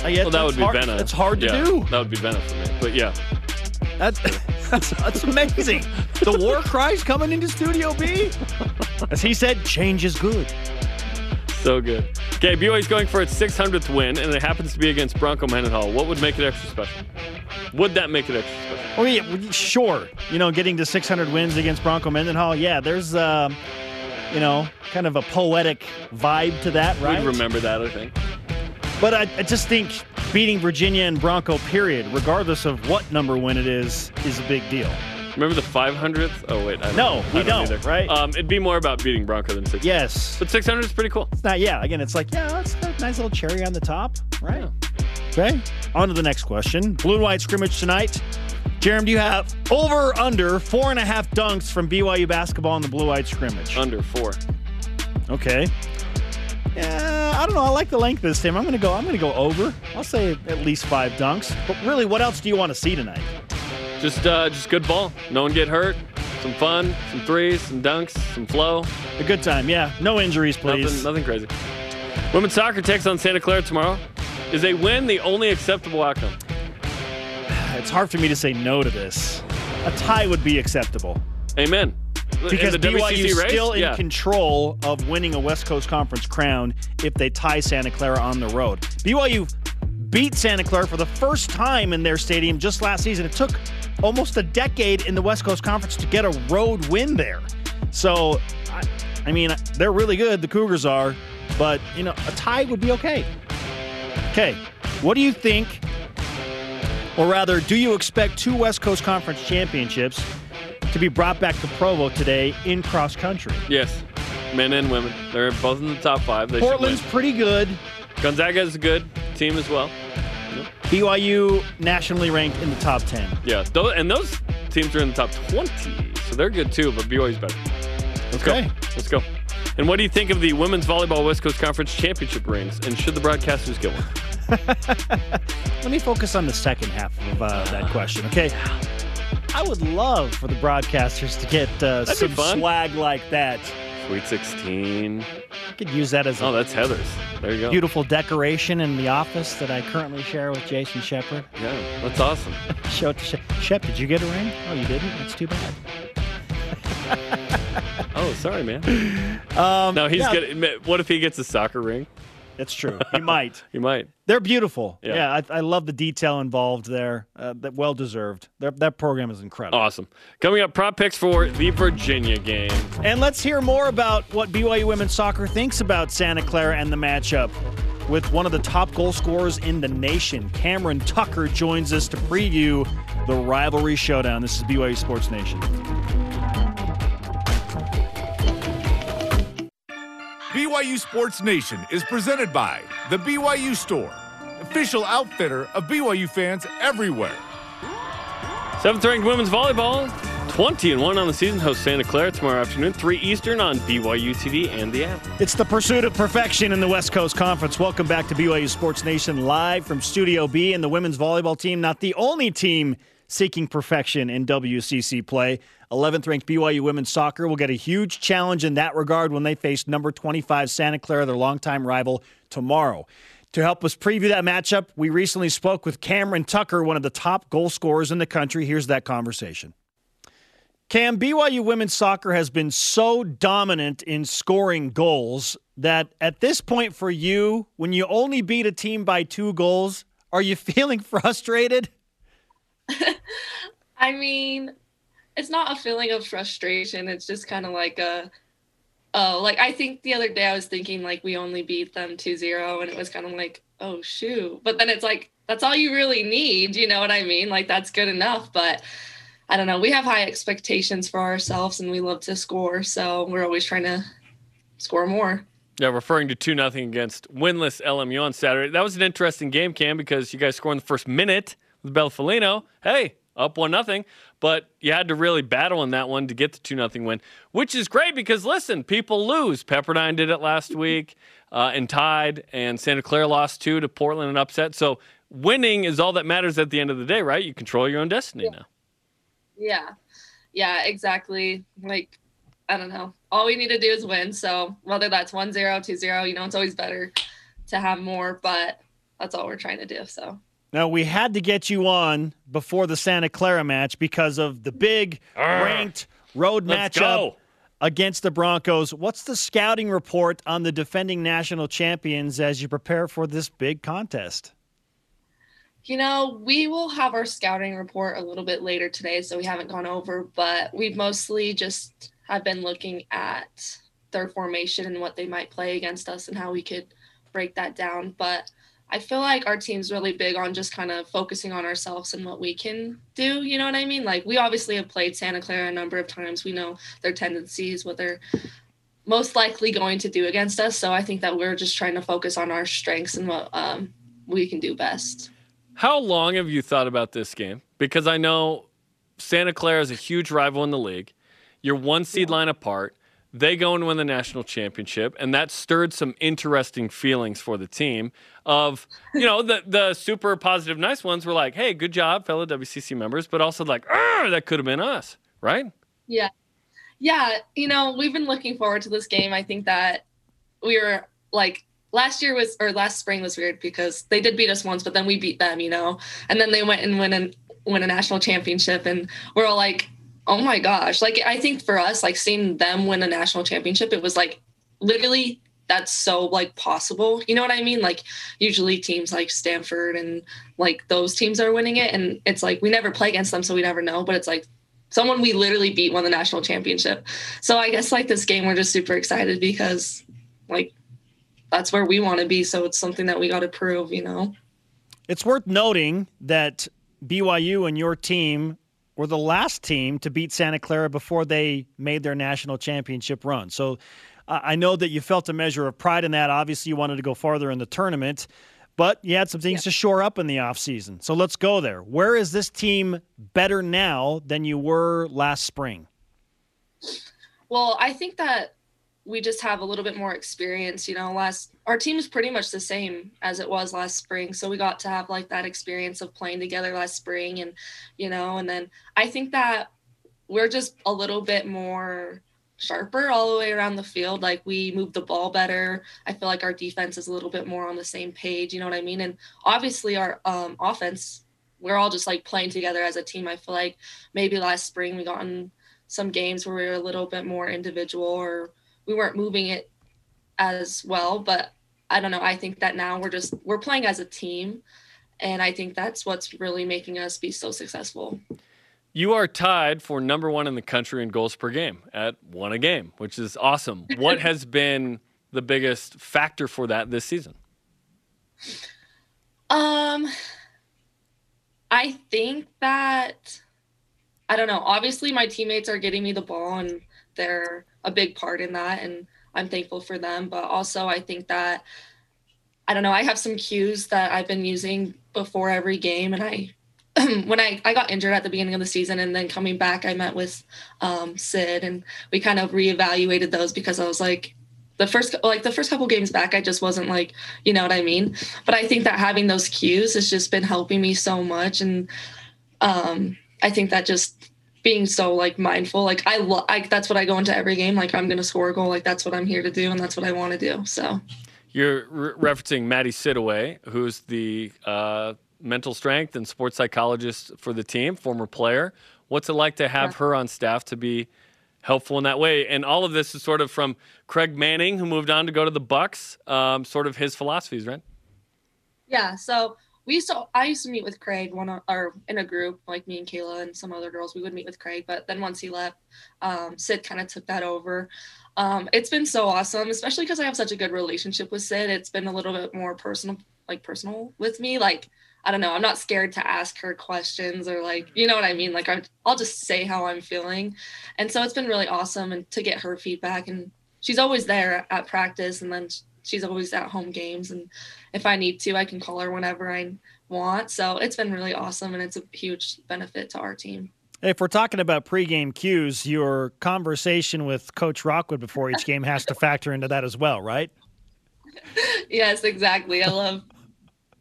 Uh, yeah, well, that would be hard, Benna. It's hard to Yeah, do. That would be Benna for me. But yeah, That's, that's that's amazing. The war cries coming into Studio B. As he said, change is good. so good. Okay, BYU's going for its 600th win, and it happens to be against Bronco Mendenhall. What would make it extra special? Would that make it extra special? Oh yeah, sure. You know, getting to 600 wins against Bronco Mendenhall. Yeah, there's um, you know, kind of a poetic vibe to that, right? We'd remember that, I think. But I, I just think beating Virginia and Bronco, period, regardless of what number win it is, is a big deal. Remember the 500th? Oh wait, I don't, No, we I don't, either. right? Um, it'd be more about beating Bronco than 600. Yes. But 600 is pretty cool. It's not, yeah, again, it's like, yeah, it's a nice little cherry on the top, right? Okay. On to the next question. Blue and white scrimmage tonight. Jerem, do you have over or under four and a half dunks from BYU basketball in the blue white scrimmage? Under four. Okay. Yeah, I don't know. I like the length this time. I'm gonna go. I'm gonna go over. I'll say at least five dunks. But really, what else do you want to see tonight? Just, uh, just good ball. No one get hurt. Some fun. Some threes. Some dunks. Some flow. A good time. Yeah. No injuries, please. Nothing, nothing crazy. Women's soccer takes on Santa Clara tomorrow. Is a win the only acceptable outcome? It's hard for me to say no to this. A tie would be acceptable. Amen. Because BYU is still in yeah. control of winning a West Coast Conference crown if they tie Santa Clara on the road. BYU beat Santa Clara for the first time in their stadium just last season. It took almost a decade in the West Coast Conference to get a road win there. So, I, I mean, they're really good. The Cougars are, but you know, a tie would be okay. Okay, what do you think? Or rather, do you expect two West Coast Conference championships to be brought back to Provo today in cross country? Yes. Men and women. They're both in the top five. They Portland's pretty good. Gonzaga is a good team as well. BYU nationally ranked in the top 10. Yeah. Those, and those teams are in the top 20, so they're good too, but BYU's better. Let's Okay. go. Let's go. And what do you think of the Women's Volleyball West Coast Conference Championship rings? And should the broadcasters get one? Let me focus on the second half of uh, that question, okay? I would love for the broadcasters to get uh, some swag like that. Sweet 16. I could use that as a Oh, that's Heather's. There you go. beautiful decoration in the office that I currently share with Jason Shepard. Yeah, that's awesome. Show it to Shep. Shep, did you get a ring? Oh, you didn't? That's too bad. Oh, sorry, man. Um, No, he's yeah, good. What if he gets a soccer ring? It's true. You might. you might. They're beautiful. Yeah. Yeah, I, I love the detail involved there. Uh, that well deserved. That that program is incredible. Awesome. Coming up, prop picks for the Virginia game. And let's hear more about what BYU women's soccer thinks about Santa Clara and the matchup. With one of the top goal scorers in the nation, Cameron Tucker joins us to preview the rivalry showdown. This is BYU Sports Nation. BYU Sports Nation is presented by The BYU Store, official outfitter of BYU fans everywhere. Seventh ranked women's volleyball, 20 and 1 on the season, hosts Santa Clara tomorrow afternoon, 3 Eastern on BYU TV and the app. It's the pursuit of perfection in the West Coast Conference. Welcome back to BYU Sports Nation live from Studio B and the women's volleyball team, not the only team seeking perfection in WCC play. 11th ranked BYU women's soccer will get a huge challenge in that regard when they face number 25 Santa Clara, their longtime rival, tomorrow. To help us preview that matchup, we recently spoke with Cameron Tucker, one of the top goal scorers in the country. Here's that conversation. Cam, BYU women's soccer has been so dominant in scoring goals that at this point for you, when you only beat a team by two goals, are you feeling frustrated? I mean, it's not a feeling of frustration. It's just kind of like a, oh, like I think the other day I was thinking like we only beat them 2-0 and it was kind of like, oh shoot. But then it's like that's all you really need, you know what I mean? Like that's good enough, but I don't know. We have high expectations for ourselves, and we love to score. So we're always trying to score more. Yeah, referring to 2 nothing against winless LMU on Saturday. That was an interesting game, Cam, because you guys scored in the first minute with Bella Folino. Hey, up 1 nothing, but you had to really battle in that one to get the 2 nothing win, which is great because, listen, people lose. Pepperdine did it last week uh, and tied, and Santa Clara lost two to Portland and upset. So winning is all that matters at the end of the day, right? You control your own destiny Yeah. now. Yeah. Yeah, exactly. Like, I don't know. All we need to do is win. So whether that's 1 0, 2 0, you know, it's always better to have more, but that's all we're trying to do. So Now we had to get you on before the Santa Clara match because of the big ranked road matchup go. against the Broncos. What's the scouting report on the defending national champions as you prepare for this big contest? You know, we will have our scouting report a little bit later today, so we haven't gone over, but we've mostly just have been looking at their formation and what they might play against us and how we could break that down. But I feel like our team's really big on just kind of focusing on ourselves and what we can do. You know what I mean? Like we obviously have played Santa Clara a number of times. We know their tendencies, what they're most likely going to do against us. So I think that we're just trying to focus on our strengths and what um, we can do best. How long have you thought about this game? Because I know Santa Clara is a huge rival in the league. You're one seed line apart. They go and win the national championship, and that stirred some interesting feelings for the team. Of you know the the super positive, nice ones were like, "Hey, good job, fellow WCC members," but also like, "Ah, that could have been us," right? Yeah. Yeah. You know, we've been looking forward to this game. I think that we were like last year was or last spring was weird because they did beat us once, but then we beat them, you know, and then they went and win and win a national championship and we're all like, oh my gosh. Like I think for us, like seeing them win a national championship, it was like literally that's so like possible. You know what I mean? Like usually teams like Stanford and like those teams are winning it. And it's like we never play against them, so we never know. But it's like someone we literally beat won the national championship. So I guess like this game, we're just super excited because like that's where we want to be. So it's something that we got to prove, you know? It's worth noting that BYU and your team were the last team to beat Santa Clara before they made their national championship run. So uh, I know that you felt a measure of pride in that. Obviously, you wanted to go farther in the tournament, but you had some things to shore up in the offseason. So let's go there. Where is this team better now than you were last spring? Well, I think that we just have a little bit more experience. You know, last our team is pretty much the same as it was last spring, so we got to have like that experience of playing together last spring, and you know, and then I think that we're just a little bit more sharper all the way around the field. Like we move the ball better. I feel like our defense is a little bit more on the same page. You know what I mean? And obviously our um, offense, we're all just like playing together as a team. I feel like maybe last spring we got in some games where we were a little bit more individual or we weren't moving it as well. But I don't know. I think that now we're just we're playing as a team. And I think that's what's really making us be so successful. You are tied for number one in the country in goals per game at one a game, which is awesome. What has been the biggest factor for that this season? Um, I think that I don't know. Obviously, my teammates are getting me the ball, and they're a big part in that, and I'm thankful for them. But also, I think that I don't know. I have some cues that I've been using before every game, and I when I, I got injured at the beginning of the season and then coming back, I met with um, Sid and we kind of reevaluated those because I was like, the first like the first couple games back, I just wasn't like, you know what I mean. But I think that having those cues has just been helping me so much, and um, I think that just being so like mindful, like I, lo- I that's what I go into every game. Like I'm gonna score a goal, like that's what I'm here to do, and that's what I want to do. So You're re- referencing Maddie Sidaway, who's the uh, mental strength and sports psychologist for the team, former player. What's it like to have Yeah. her on staff to be helpful in that way? And all of this is sort of from Craig Manning, who moved on to go to the Bucks. Um, sort of his philosophies, right? Yeah, so we used to I used to meet with Craig one or in a group like me and Kayla and some other girls we would meet with Craig but then once he left um, Sid kind of took that over Um, it's been so awesome, especially because I have such a good relationship with Sid. It's been a little bit more personal, like personal with me. Like I don't know, I'm not scared to ask her questions or like, you know what I mean? Like I, I'll just say how I'm feeling, and so it's been really awesome and to get her feedback. And she's always there at practice, and then she's always at home games. And if I need to, I can call her whenever I want. So it's been really awesome, and it's a huge benefit to our team. If we're talking about pregame cues, your conversation with Coach Rockwood before each game has to factor into that as well, right? yes, exactly. I love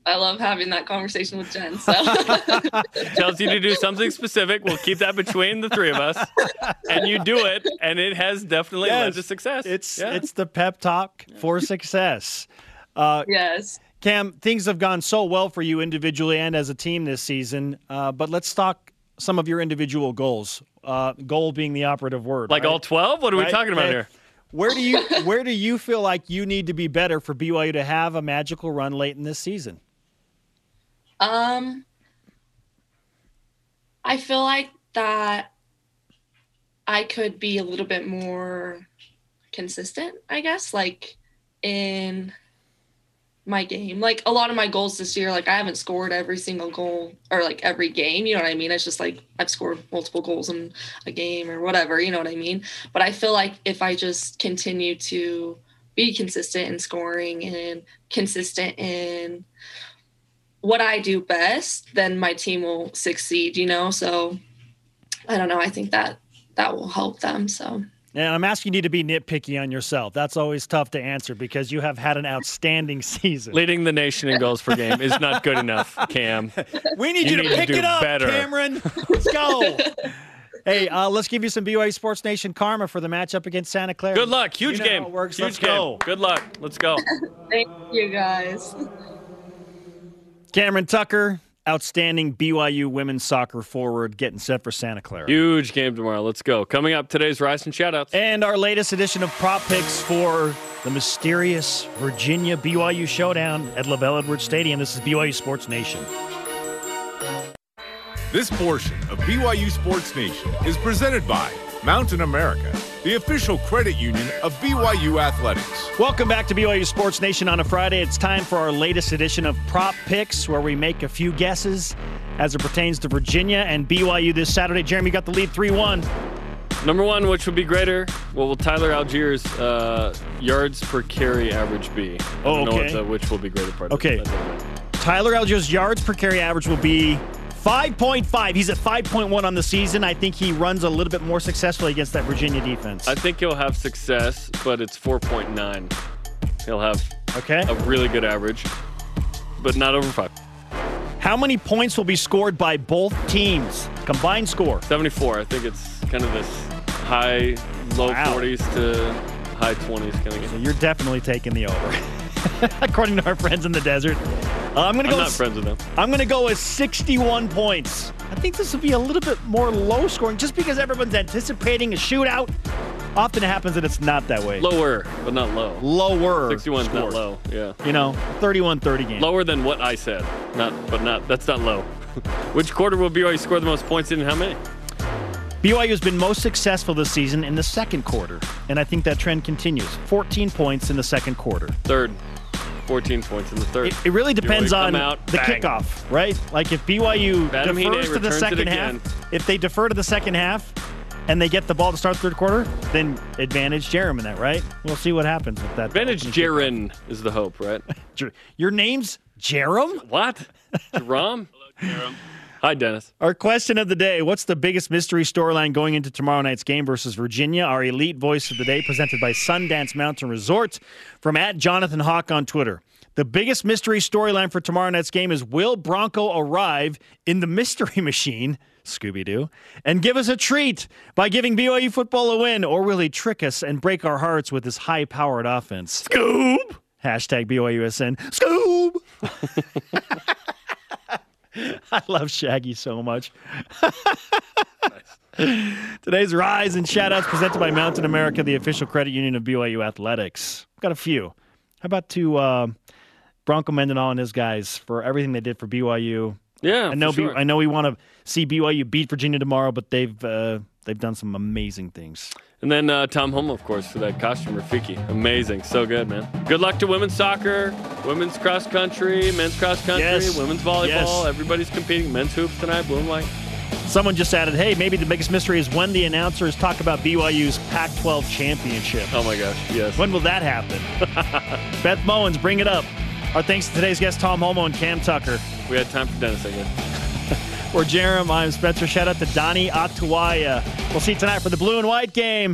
I love having that conversation with Jen. So tells you to do something specific. We'll keep that between the three of us, and you do it, and it has definitely yes, led to success. It's yeah. it's the pep talk for success. Uh, yes. Cam, things have gone so well for you individually and as a team this season. Uh, but let's talk some of your individual goals. Uh, goal being the operative word. Like right? all twelve? What are right? we talking about here? Where do you where do you feel like you need to be better for BYU to have a magical run late in this season? Um, I feel like that I could be a little bit more consistent, I guess, like in my game. Like a lot of my goals this year, like I haven't scored every single goal or like every game, you know what I mean? It's just like I've scored multiple goals in a game or whatever, you know what I mean? But I feel like if I just continue to be consistent in scoring and consistent in what I do best, then my team will succeed, you know? So I don't know. I think that that will help them. So. And I'm asking you to be nitpicky on yourself. That's always tough to answer because you have had an outstanding season. Leading the nation in goals per game is not good enough, Cam. We need you, you need to pick to it up, better. Cameron. Let's go. hey, uh, let's give you some BYU Sports Nation karma for the matchup against Santa Clara. Good luck. Huge you know game. Huge let's game. Go. Good luck. Let's go. Thank you, guys. Cameron Tucker, outstanding BYU women's soccer forward, getting set for Santa Clara. Huge game tomorrow. Let's go. Coming up, today's Rise and Shoutouts. And our latest edition of prop picks for the mysterious Virginia BYU showdown at LaVell Edwards Stadium. This is BYU Sports Nation. This portion of BYU Sports Nation is presented by Mountain America, the official credit union of BYU Athletics. Welcome back to BYU Sports Nation on a Friday. It's time for our latest edition of Prop Picks, where we make a few guesses as it pertains to Virginia and BYU this Saturday. Jeremy got the lead 3 1. Number one, which would be greater? What will Tyler Allgeier's uh, yards per carry average be? oh, okay. The, which will be greater part. Okay. Tyler Allgeier's yards per carry average will be 5.5. He's at 5.1 on the season. I think he runs a little bit more successfully against that Virginia defense. I think he'll have success, but it's 4.9. He'll have okay. a really good average, but not over 5. How many points will be scored by both teams? Combined score? 74. I think it's kind of this high, low wow. 40s to high 20s kind of game. So you're definitely taking the over. according to our friends in the desert. Uh, I'm going to go. I'm not with, friends with them. I'm going to go with 61 points. I think this will be a little bit more low scoring, just because everyone's anticipating a shootout. Often it happens that it's not that way. Lower, but not low. Lower. 61 is not low. Yeah. You know, 31-30 game. Lower than what I said. Not, but not. That's not low. Which quarter will BYU score the most points in? And how many? BYU has been most successful this season in the second quarter, and I think that trend continues. 14 points in the second quarter. Third. 14 points in the third. It, it really depends on out, the bang. kickoff, right? Like if BYU Adam defers to the second half, if they defer to the second half and they get the ball to start the third quarter, then advantage Jarom in that, right? We'll see what happens with that. Advantage Jaron is the hope, right? Your name's Jarom? What? Jerome? Hello, Jarom. Hi, Dennis. Our question of the day What's the biggest mystery storyline going into tomorrow night's game versus Virginia? Our elite voice of the day, presented by Sundance Mountain Resort from at Jonathan Hawk on Twitter. The biggest mystery storyline for tomorrow night's game is Will Bronco arrive in the mystery machine, Scooby Doo, and give us a treat by giving BYU football a win, or will he trick us and break our hearts with his high powered offense? Scoob! Hashtag BYUSN. Scoob! I love Shaggy so much. Today's Rise and Shoutouts presented by Mountain America, the official credit union of BYU Athletics. Got a few. How about to uh, Bronco Mendenhall and his guys for everything they did for BYU? Yeah, I know. Sure. B- I know we want to see BYU beat Virginia tomorrow, but they've uh, They've done some amazing things. And then uh, Tom Holmoe, of course, for that costume Rafiki. Amazing. So good, man. Good luck to women's soccer, women's cross country, men's cross country, Yes. women's volleyball. Yes. Everybody's competing. Men's hoops tonight, blue and white. Someone just added, hey, maybe the biggest mystery is when the announcers talk about BYU's Pac 12 championship. Oh my gosh. Yes. When will that happen? Beth Mowins, bring it up. Our thanks to today's guests, Tom Holmoe and Cam Tucker. We had time for Dennis, I guess. For Jerem, I'm Spencer. Shout out to Donnie Atuaia. We'll see you tonight for the blue and white game.